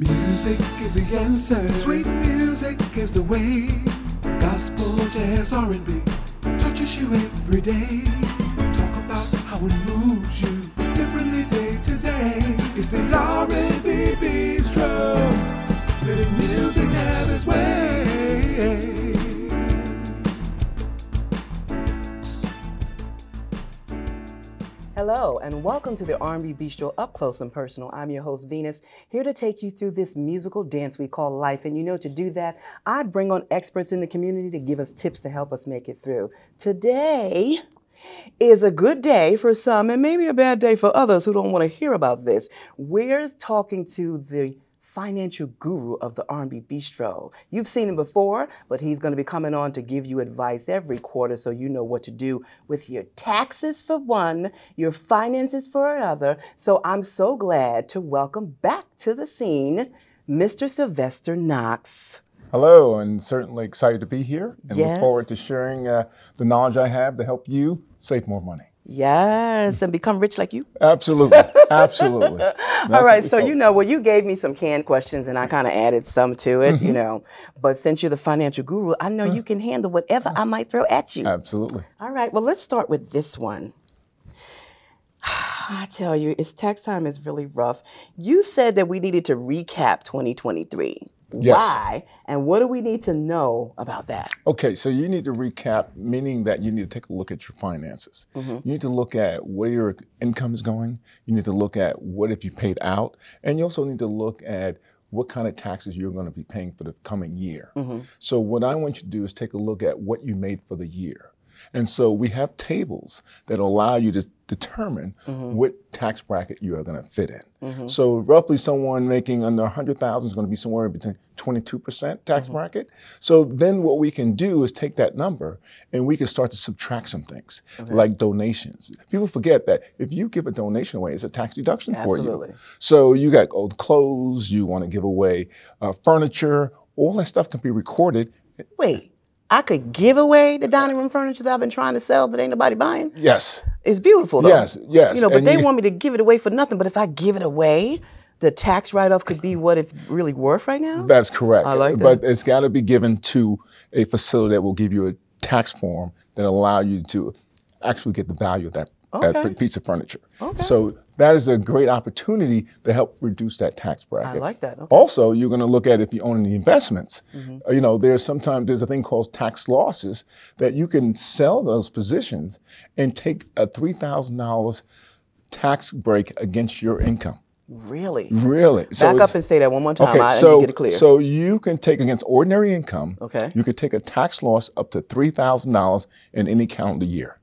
Music is the answer. Sweet music is the way. Gospel, jazz, R&B touches you every day. Talk about how it moves you differently day to day. It's the R&B Bistro. Letting music have its way. Hello, and welcome to the R&B Bistro Up Close and Personal. I'm your host, Venus, here to take you through this musical dance we call life. And you know, to do that, I bring on experts in the community to give us tips to help us make it through. Today is a good day for some and maybe a bad day for others who don't want to hear about this. We're talking to the financial guru of the R&B Bistro. You've seen him before, but he's going to be coming on to give you advice every quarter so you know what to do with your taxes for one, your finances for another. So I'm so glad to welcome back to the scene Mr. Sylvester Knox. Hello, and certainly excited to be here and Yes. look forward to sharing uh, the knowledge I have to help you save more money. Yes, and become rich like you. Absolutely, absolutely. All right, so you know, well, you gave me some canned questions and I kind of added some to it, you mm-hmm. know. But since you're the financial guru, I know you can handle whatever I might throw at you. Absolutely. All right, well, let's start with this one. I tell you, it's tax time is really rough. You said that we needed to recap 2023. Yes. Why? And what do we need to know about that? Okay, so you need to recap, meaning that you need to take a look at your finances. Mm-hmm. You need to look at where your income is going. You need to look at what if you paid out, and you also need to look at what kind of taxes you're going to be paying for the coming year. Mm-hmm. So what I want you to do is take a look at what you made for the year. And so we have tables that allow you to determine mm-hmm. what tax bracket you are going to fit in. Mm-hmm. So roughly someone making under 100,000 is going to be somewhere between 22% tax mm-hmm. bracket. So then what we can do is take that number and we can start to subtract some things like donations. People forget that if you give a donation away, it's a tax deduction Absolutely. for you. So you got old clothes, you want to give away uh, furniture, all that stuff can be recorded. Wait, I could give away the dining room furniture that I've been trying to sell that ain't nobody buying? Yes. It's beautiful, though. Yes, yes, You know, but and they you- want me to give it away for nothing. But if I give it away, the tax write-off could be what it's really worth right now. That's correct. I like that. But it's got to be given to a facility that will give you a tax form that allow you to actually get the value of that, that piece of furniture. Okay. So that is a great opportunity to help reduce that tax bracket. I like that. Okay. Also, you're going to look at if you own any investments. Mm-hmm. Uh, You know, there's sometimes there's a thing called tax losses that you can sell those positions and take a three thousand dollars tax break against your income. Really? Really? So Back up and say that one more time. Okay, I, so get it clear. so you can take against ordinary income. Okay. You could take a tax loss up to three thousand dollars in any calendar year.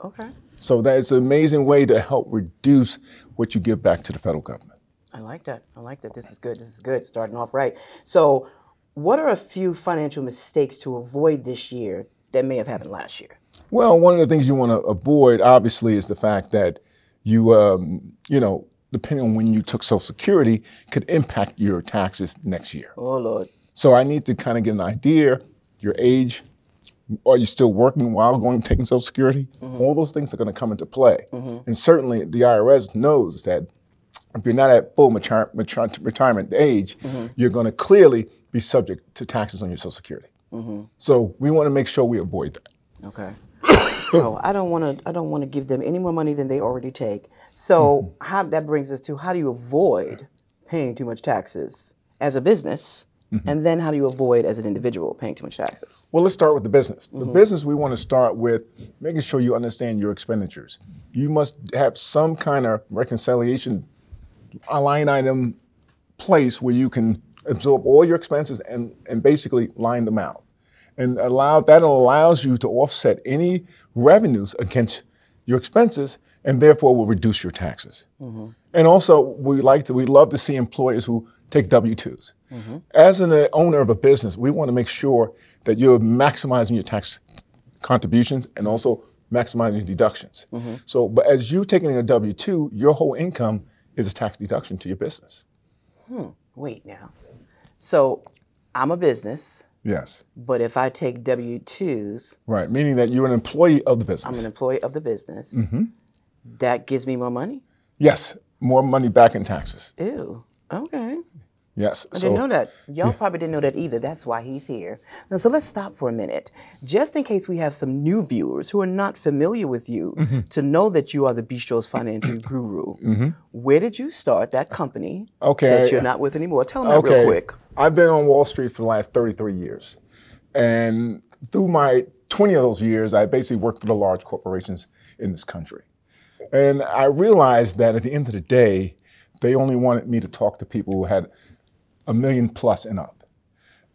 okay. So that is an amazing way to help reduce what you give back to the federal government. I like that. I like that. This is good. This is good. Starting off right. So, what are a few financial mistakes to avoid this year that may have happened last year? Well, one of the things you want to avoid, obviously, is the fact that you, um, you know, depending on when you took Social Security, could impact your taxes next year. Oh Lord. So I need to kind of get an idea, your age, are you still working while going taking Social Security? Mm-hmm. All those things are going to come into play. Mm-hmm. And certainly the IRS knows that if you're not at full mature, mature, retirement age, mm-hmm. you're going to clearly be subject to taxes on your Social Security. So we want to make sure we avoid that. Okay. so I don't want to. I don't want to give them any more money than they already take. So how that brings us to how do you avoid paying too much taxes as a business, Mm-hmm. and then how do you avoid as an individual paying too much taxes? Well, let's start with the business. The mm-hmm. business, we want to start with making sure you understand your expenditures. You must have some kind of reconciliation a line item place where you can absorb all your expenses and, and basically line them out. And allow that allows you to offset any revenues against your expenses and therefore will reduce your taxes. Mm-hmm. And also we like to we love to see employers who take W-2s. As an uh, owner of a business, we want to make sure that you're maximizing your tax contributions and also maximizing your deductions. So, but as you're taking a W-2, your whole income is a tax deduction to your business. Hmm. Wait now. So I'm a business, Yes, but if I take W twos, right. Meaning that you're an employee of the business. I'm an employee of the business. Mm-hmm. That gives me more money. yes, more money back in taxes. Ew. Okay. Yes. I didn't know that. Y'all probably didn't know that either. That's why he's here. Now, so let's stop for a minute, just in case we have some new viewers who are not familiar with you, Mm-hmm. to know that you are the Bistro's financial guru. Where did you start that company Mm-hmm. Okay, that you're not with anymore? Tell them that real quick. I've been on Wall Street for the last 33 years. And through my 20 of those years, I basically worked for the large corporations in this country. And I realized that at the end of the day, they only wanted me to talk to people who had a million plus and up.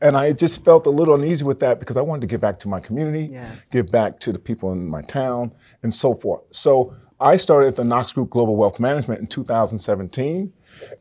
And I just felt a little uneasy with that because I wanted to give back to my community, Yes. give back to the people in my town, and so forth. So I started the Knox Group Global Wealth Management in 2017,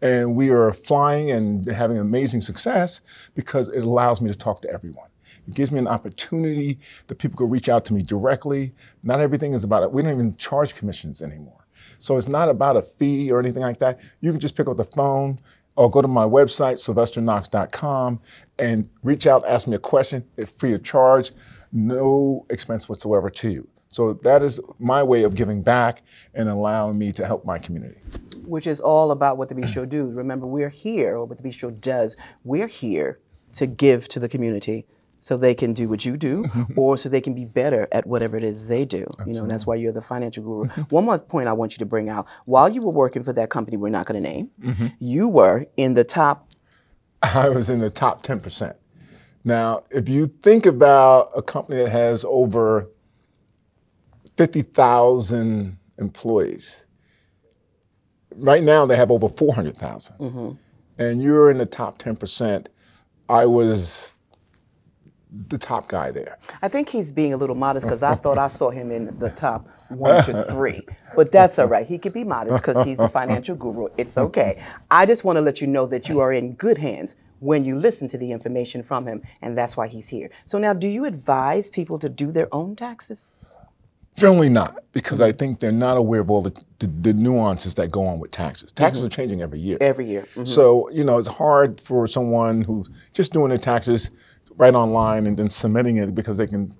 and we are flying and having amazing success because it allows me to talk to everyone. It gives me an opportunity that people can reach out to me directly. Not everything is about it. We don't even charge commissions anymore. So it's not about a fee or anything like that. You can just pick up the phone or go to my website, sylvesterknox.com, and reach out, ask me a question. It's free of charge, no expense whatsoever to you. So that is my way of giving back and allowing me to help my community. which is all about what the Bistro do. Remember, we're here, or what the Bistro does. We're here to give to the community so they can do what you do, or so they can be better at whatever it is they do. You know, and that's why you're the financial guru. One more point I want you to bring out: while you were working for that company, we're not going to name, mm-hmm. you were in the top. I was in the top 10%. Now, if you think about a company that has over 50,000 employees, right now they have over 400,000. Mm-hmm. And you're in the top 10%. I was the top guy there. I think he's being a little modest because I thought I saw him in the top one to three. But that's all right. He could be modest because he's the financial guru. It's okay. I just want to let you know that you are in good hands when you listen to the information from him, and that's why he's here. So now, do you advise people to do their own taxes? Generally not, because I think they're not aware of all the, the, the nuances that go on with taxes. Taxes are changing every year. Every year. Mhm. So, you know, it's hard for someone who's just doing their taxes right online and then submitting it because they can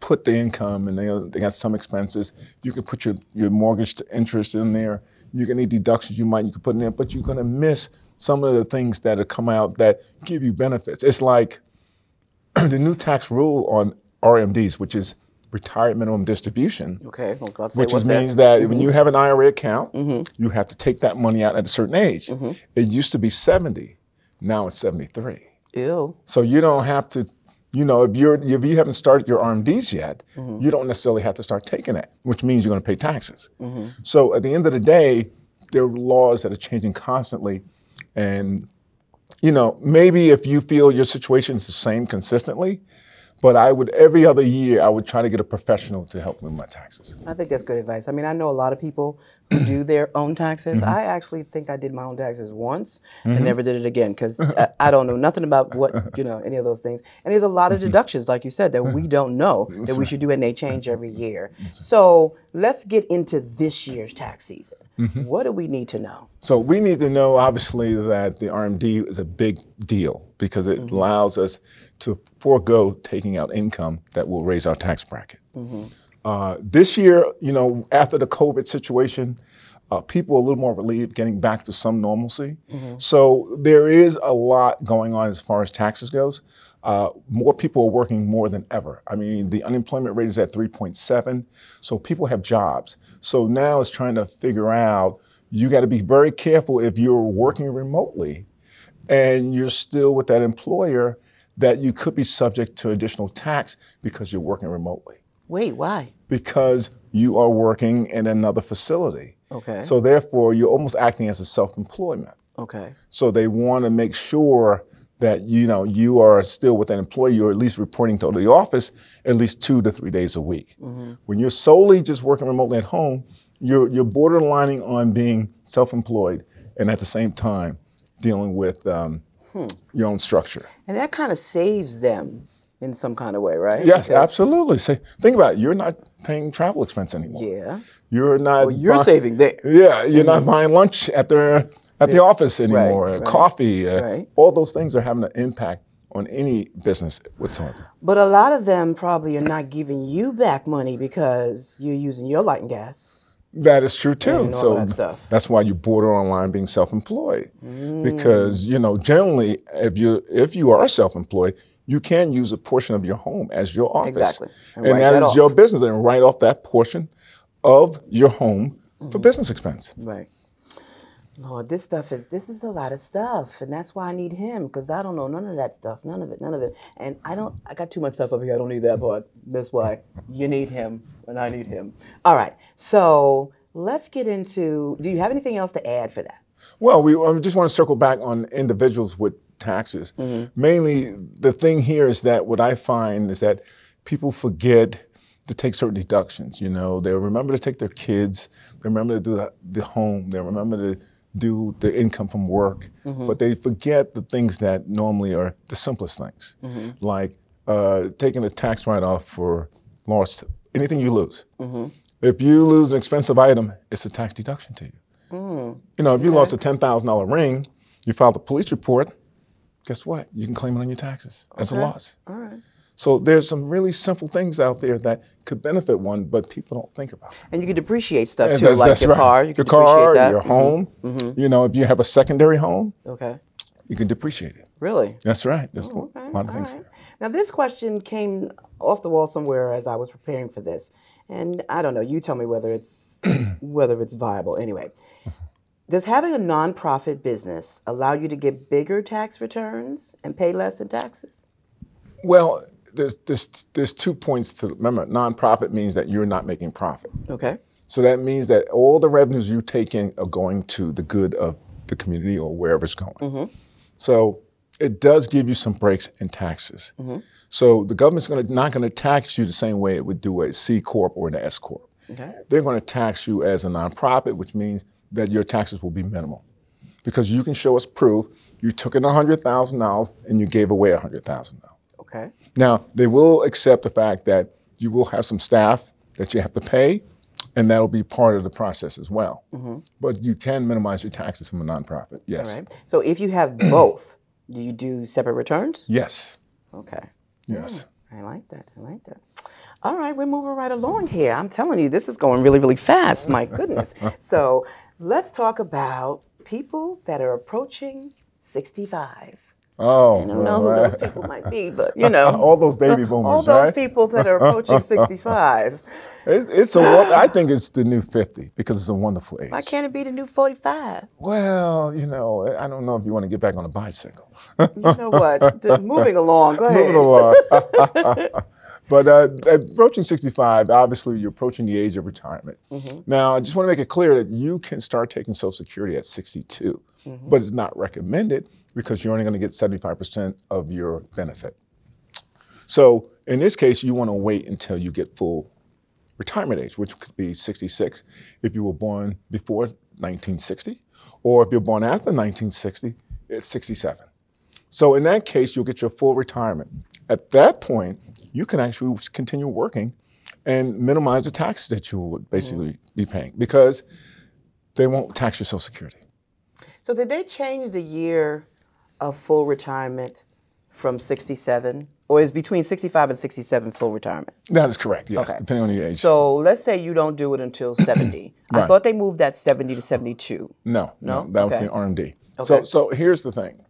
put the income and they, they got some expenses. You can put your, your mortgage to interest in there. You can any deductions you might you can put in there, but you're going to miss some of the things that have come out that give you benefits. It's like the new tax rule on RMDs, which is retired minimum distribution Okay. Well, God which what's is, that? Mm-hmm. means that when you have an IRA account, you have to take that money out at a certain age. Mm-hmm. It used to be 70, now it's 73. Ew. So you don't have to, you know, if you're if you haven't started your RMDs yet, Mm-hmm. you don't necessarily have to start taking it, which means you're going to pay taxes. Mm-hmm. So at the end of the day, there are laws that are changing constantly, and you know, maybe if you feel your situation is the same consistently, but I would every other year I would try to get a professional to help me with my taxes. I think that's good advice. I mean, I know a lot of people who do their own taxes. Mm-hmm. I actually think I did my own taxes once and mm-hmm. never did it again because I, I don't know nothing about what, you know, any of those things. And there's a lot of mm-hmm. deductions, like you said, that we don't know that we should do and they change every year. So let's get into this year's tax season. What do we need to know? So we need to know, obviously, that the RMD is a big deal because it allows us to forego taking out income that will raise our tax bracket. Uh, this year, you know, after the COVID situation, uh, people are a little more relieved getting back to some normalcy. So there is a lot going on as far as taxes goes. Uh, more people are working more than ever. I mean, the unemployment rate is at 3.7, so people have jobs. So now it's trying to figure out. You got to be very careful if you're working remotely and you're still with that employer that you could be subject to additional tax because you're working remotely Wait, why? because you are working in another facility. Okay. So therefore, you're almost acting as a self-employment. okay. So they want to make sure that you know you are still with an employer. You're at least reporting to the office at least two to three days a week. When you're solely just working remotely at home, you're you're borderlining on being self-employed and at the same time dealing with um, your own structure. And that kind of saves them in some kind of way, right? Yes, Because- absolutely. Say, think about it. You're not paying travel expense anymore. Yeah. You're not. Well, you're saving there. Yeah, you're not buying lunch at the at the office anymore. right. Coffee, uh, Right. all those things are having an impact on any business whatsoever. But a lot of them probably are not giving you back money because you're using your light and gas. That is true too. and so that that's why you border on line being self-employed, because you know generally if you if you are self-employed, you can use a portion of your home as your office, Exactly. And and, that that is off. your business, and write off that portion of your home Mm-hmm. for business expense. Right. Lord, this stuff is this is a lot of stuff, and that's why I need him because I don't know none of that stuff, none of it, none of it, and I don't. I got too much stuff up here. I don't need that part. That's why you need him, and I need him. All right. So let's get into. Do you have anything else to add for that? Well, we I just want to circle back on individuals with taxes. Mm-hmm. Mainly, the thing here is that what I find is that people forget to take certain deductions. You know, they remember to take their kids, they remember to do the, the home, they remember to do the income from work, Mm-hmm. but they forget the things that normally are the simplest things, Mm-hmm. like uh, taking a tax write-off for lost anything you lose. Mm-hmm. If you lose an expensive item, it's a tax deduction to you. Mm. You know, if you lost a ten thousand dollar ring, you filed a police report. Guess what? You can claim it on your taxes as a loss. All right. So there's some really simple things out there that could benefit one, but people don't think about. And you can depreciate stuff And too, that's- like that's your right. car. You can your car, that. your Mhm. home. Mhm. You know, if you have a secondary home, Okay. you can depreciate it. Really? That's right. There's Oh, okay. a lot of All things right. Now, this question came off the wall somewhere as I was preparing for this, and I don't know. You tell me whether it's whether it's viable. Anyway, does having a nonprofit business allow you to get bigger tax returns and pay less in taxes? Well, there's, there's, there's two points to remember. Nonprofit means that you're not making profit. Okay. So that means that all the revenues you take in are going to the good of the community or wherever it's going. Mhm. So it does give you some breaks in taxes. Mhm. So the government's to not going to tax you the same way it would do a C corp or an S corp. Okay. They're going to tax you as a nonprofit, which means that your taxes will be minimal, because you can show us proof you took in hundred thousand dollars and you gave away hundred thousand dollars. Okay. Now, they will accept the fact that you will have some staff that you have to pay, and that'll be part of the process as well. Mhm. But you can minimize your taxes from a nonprofit. Yes. All right. So if you have both, do you do separate returns? Yes. Okay. Yes. I like that. I like that. All right, we're moving right along here. I'm telling you, this is going really, really fast. My goodness. so let's talk about people that are approaching 65. Oh. I don't know who those people might be, but you know, all those baby boomers, all those right? people that are approaching 65. It's, it's a. I think it's the new fifty because it's a wonderful age. Why can't it be the new 45? Well, you know, I don't know if you want to get back on a bicycle. You know what? Just moving along. Go ahead. Moving along. but uh, approaching 65, obviously you're approaching the age of retirement. Mhm. Now, I just want to make it clear that you can start taking Social Security at 62, Mhm. but it's not recommended because you're only going to get 75% of your benefit. So in this case, you want to wait until you get full retirement age, which could be 66 if you were born before 1960, or if you're born after 1960, it's 67. So in that case, you'll get your full retirement. At that point, you can actually continue working and minimize the taxes that you would basically mm-hmm. be paying because they won't tax your Social Security. So did they change the year of full retirement from 67? Or is between 65 and 67 full retirement? That is correct, yes, Okay. depending on your age. So let's say you don't do it until 70. I thought they moved that 70 to 72. no, no, No? that was Okay. the RMD. Okay. So, so here's the thing.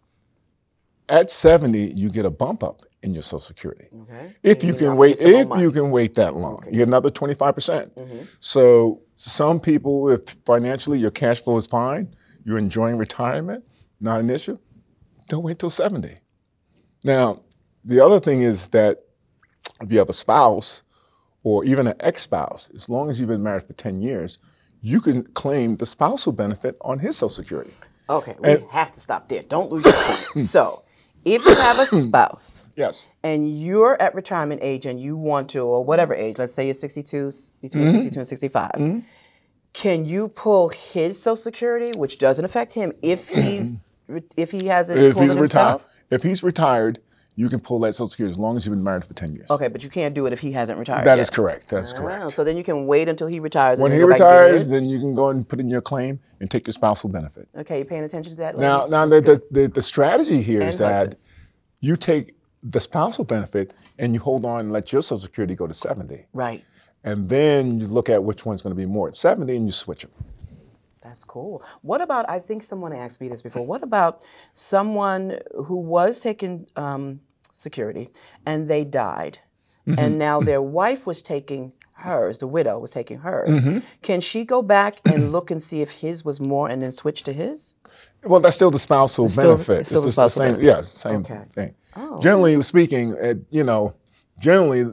At 70, you get a bump up in your Social Security. Okay. If And you can wait, if money. you can wait that long, you get another 25%. Mhm. So some people, if financially your cash flow is fine, you're enjoying retirement, not an issue, don't wait till 70. Now, the other thing is that if you have a spouse or even an ex-spouse, as long as you've been married for 10 years, you can claim the spousal benefit on his Social Security. Okay, we And- have to stop there. Don't lose your point. so, if you have a spouse Yes. and you're at retirement age and you want to, or whatever age, let's say you're 62, between Mhm. 62 and 65, Mhm. can you pull his Social Security, which doesn't affect him, if he's if he hasn't If he's it retired, himself? if he's retired, you can pull that Social Security as long as you've been married for 10 years. Okay, but you can't do it if he hasn't retired. That yet. is correct. That's Ah, correct. So then you can wait until he retires. When he then go back and get retires, then you can go and put in your claim and take your spousal benefit. okay, you paying attention to that? Now, ladies? now That's the, the, the, the strategy here And is that you take the spousal benefit and you hold on and let your Social Security go to 70. right. and then you look at which one's going to be more at 70 and you switch them. That's cool. What about? I think someone asked me this before. What about someone who was taking um, security and they died, Mm-hmm. and now their wife was taking hers. The widow was taking hers. Mm-hmm. Can she go back and look and see if his was more, and then switch to his? Well, that's still the spousal still- benefit. it's still the just the same, benefit. yeah, it's the same Okay. thing. Oh. Generally speaking, uh, you know, generally,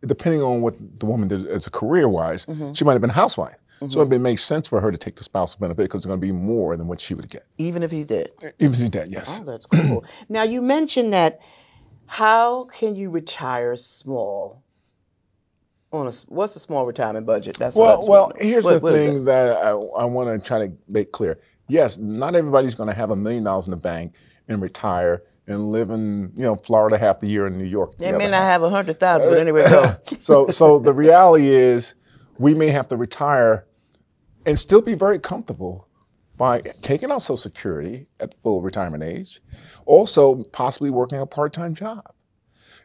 depending on what the woman did as a career wise, Mm-hmm. she might have been a housewife. So mm-hmm. it makes sense for her to take the spousal benefit because it's going to be more than what she would get. Even if he's dead. Even if she's dead, yes. Oh, that's cool. now you mentioned that. How can you retire small? On a, what's a small retirement budget? That's Well, well, here's What- the what thing that I, I want to try to make clear. Yes, not everybody's going to have a million dollars in the bank and retire and live in, you know, Florida half the year in New York. the They may not half. have a hundred thousand, but uh, anyway, go. so so the reality is we may have to retire and still be very comfortable by taking out social security at full retirement age also possibly working a part-time job.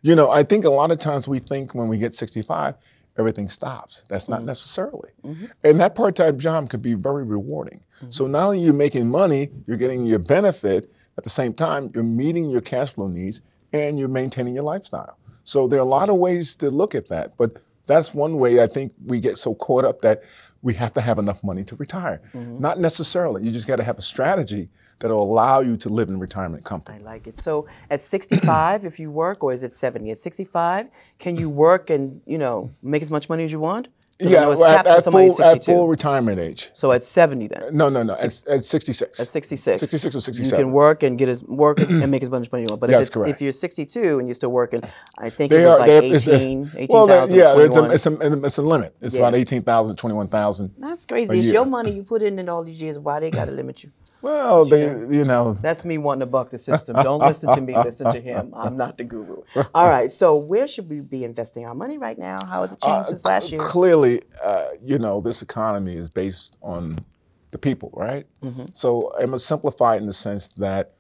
You know i think a lot of times we think when we get 65 everything stops. That's not mm-hmm. necessarily. Mm-hmm. And that part-time job can be very rewarding. Mm-hmm. So not only are you making money you're getting your benefit at the same time you're meeting your cash flow needs and you're maintaining your lifestyle. So there are a lot of ways to look at that, but that's one way I think we get so caught up that we have to have enough money to retire. Mm-hmm. Not necessarily. You just got to have a strategy that'll allow you to live in retirement I like it. So at 65, if you work, or is it 70? At 65, can you work and you know make as much money as you want? 'Cause I know it's well, at, at full, at full retirement age. So at 70 then. No, no, no. At, at 66. At 66. 66 or 67. You can work and get as work and make as much money as you want. But if, it's, if you're 62 and you're still working, I think They it was are- like they- it's- it's- 18, well, they- yeah, it's a, it's, a, it's a limit. It's Yeah. about 18,000, to 21,000. That's crazy. It's your money you put in in all these years. Why they got to limit you? Well, they, you know, That's me wanting to buck the system. Don't listen to me, listen to him. I'm not the guru. All right. So where should we be investing our money right now? How has it changed uh, since last year? Clearly, uh, you know, this economy is based on the people, right? Mm-hmm. So I'm gonna simplify it in the sense that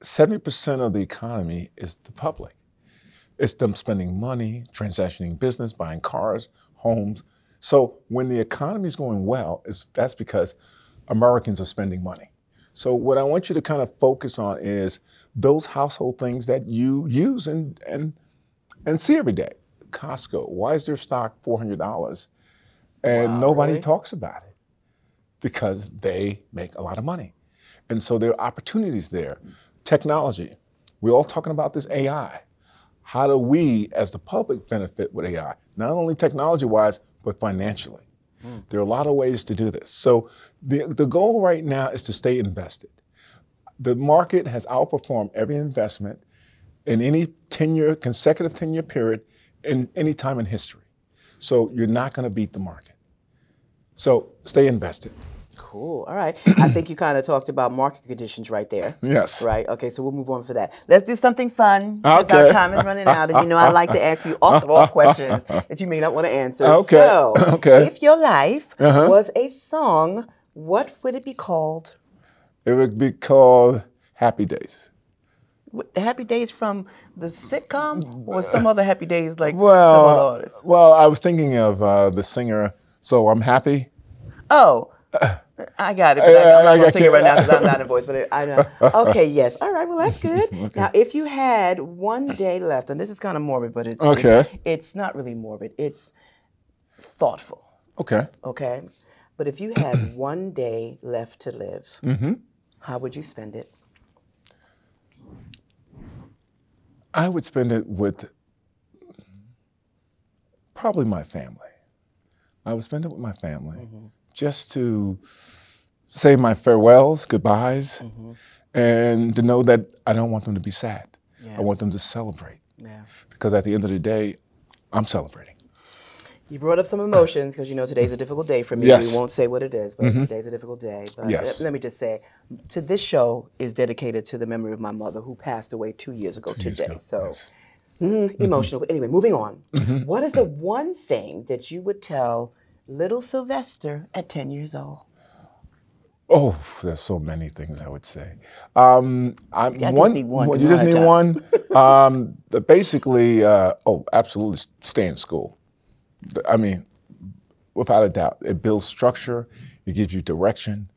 70% of the economy is the public. It's them spending money, transactioning business, buying cars, homes. So when the economy is going well, it's, that's because Americans are spending money. So what I want you to kind of focus on is those household things that you use and and and see every day. Costco, why is their stock four hundred dollars, and Wow, nobody really? talks about it? Because they make a lot of money, and so there are opportunities there. Technology, we're all talking about this AI. How do we, as the public, benefit with AI? Not only technology-wise, but financially. Hmm. There are a lot of ways to do this. So the, the goal right now is to stay invested. The market has outperformed every investment in any 10 year, consecutive 10 year period in any time in history. So you're not going to beat the market. So stay invested. Cool. All right. I think you kind of talked about market conditions right there. Yes. Right. Okay. So we'll move on for that. Let's do something fun. Because our time is running out, and you know I like to ask you off the wall questions that you may not want to answer. Okay. So, Okay. if your life Uh-huh. was a song, what would it be called? It would be called Happy Days. Happy Days from the sitcom, or some other Happy Days like some other Well, artists? well, I was thinking of uh, the singer. So I'm happy. Oh, I got it. But I- am not gonna sing it right now because I'm not in voice. But I know. Okay, yes. All right. Well, that's good. Now, if you had one day left, and this is kind of morbid, but it's Okay. It's, it's not really morbid. It's thoughtful. Okay. Okay. But if you had one day left to live, Mm-hmm. how would you spend it? I would spend it with probably my family. I would spend it with my family Mm-hmm. just to say my farewells, goodbyes, Mm-hmm. and to know that I don't want them to be sad. Yeah. I want them to celebrate Yeah. because at the end of the day, I'm celebrating. You brought up some emotions because you know today's a difficult day for me. Yes. Mm-hmm. We won't say what it is, but today's a difficult day. But Yes. let me just say, to this show is dedicated to the memory of my mother who passed away two years ago Two years today. ago, So yes. mm, emotional. But anyway, moving on. Mm-hmm. What is the one thing that you would tell little Sylvester at 10 years old? Oh, there's so many things I would say. Um, I'm just one. need one, one- You just need one. um, basically, uh, oh, absolutely, stay in school. I mean, without a doubt, it builds structure, it gives you direction,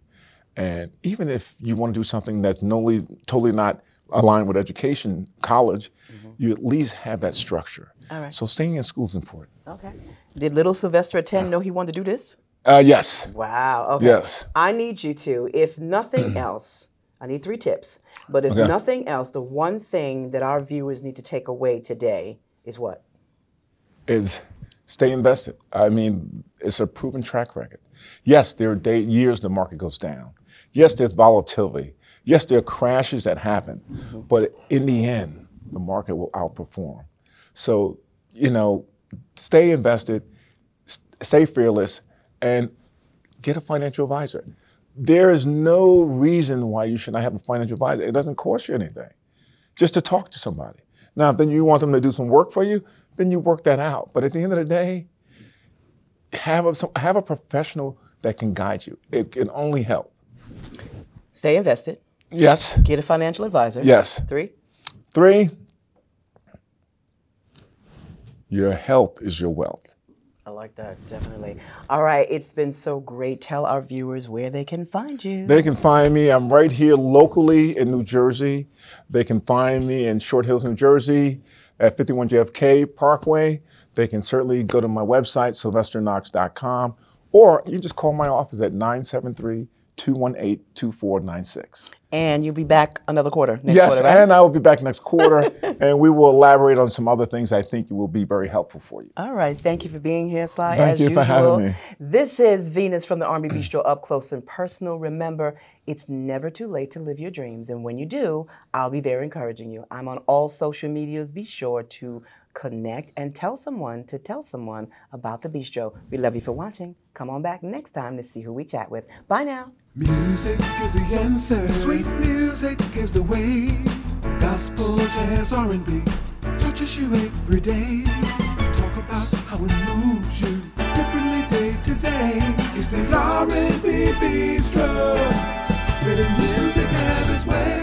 and even if you want to do something that's totally, totally not aligned with education, college, mm-hmm. you at least have that structure. All right. So staying in school is important. Okay. Did little Sylvester attend 10 know he wanted to do this? Uh, yes. Wow. Okay. Yes. I need you to, if nothing else, I need three tips, but if okay. nothing else, the one thing that our viewers need to take away today is what? Is stay invested. I mean, it's a proven track record. Yes, there are day, years the market goes down. Yes, there's volatility. Yes, there are crashes that happen. Mm-hmm. But in the end, the market will outperform. So, you know, stay invested, stay fearless, and get a financial advisor. There is no reason why you should not have a financial advisor. It doesn't cost you anything just to talk to somebody. Now, if then you want them to do some work for you, then you work that out. But at the end of the day, have a, have a professional that can guide you. It can only help. Stay invested. Yes. Get a financial advisor. Yes. Three. Three. Your health is your wealth. I like that, definitely. All right, it's been so great. Tell our viewers where they can find you. They can find me. I'm right here locally in New Jersey. They can find me in Short Hills, New Jersey at 51 JFK Parkway. They can certainly go to my website, sylvesterknox.com, or you can just call my office at 973 218 2496. And you'll be back another quarter next yes, quarter, right? and I will be back next quarter, and we will elaborate on some other things I think will be very helpful for you. All right. Thank you for being here, Sly. Thank you usual. for having me. This is Venus from the R&B Bistro Up Close and Personal. Remember, it's never too late to live your dreams, and when you do, I'll be there encouraging you. I'm on all social medias. Be sure to connect and tell someone to tell someone about the bistro. We love you for watching. Come on back next time to see who we chat with. Bye now. Music is the answer. Sweet music is the way. Gospel, jazz, R&B touches you every day. Talk about how it moves you differently day to day. It's the R&B bistro where the music has its way.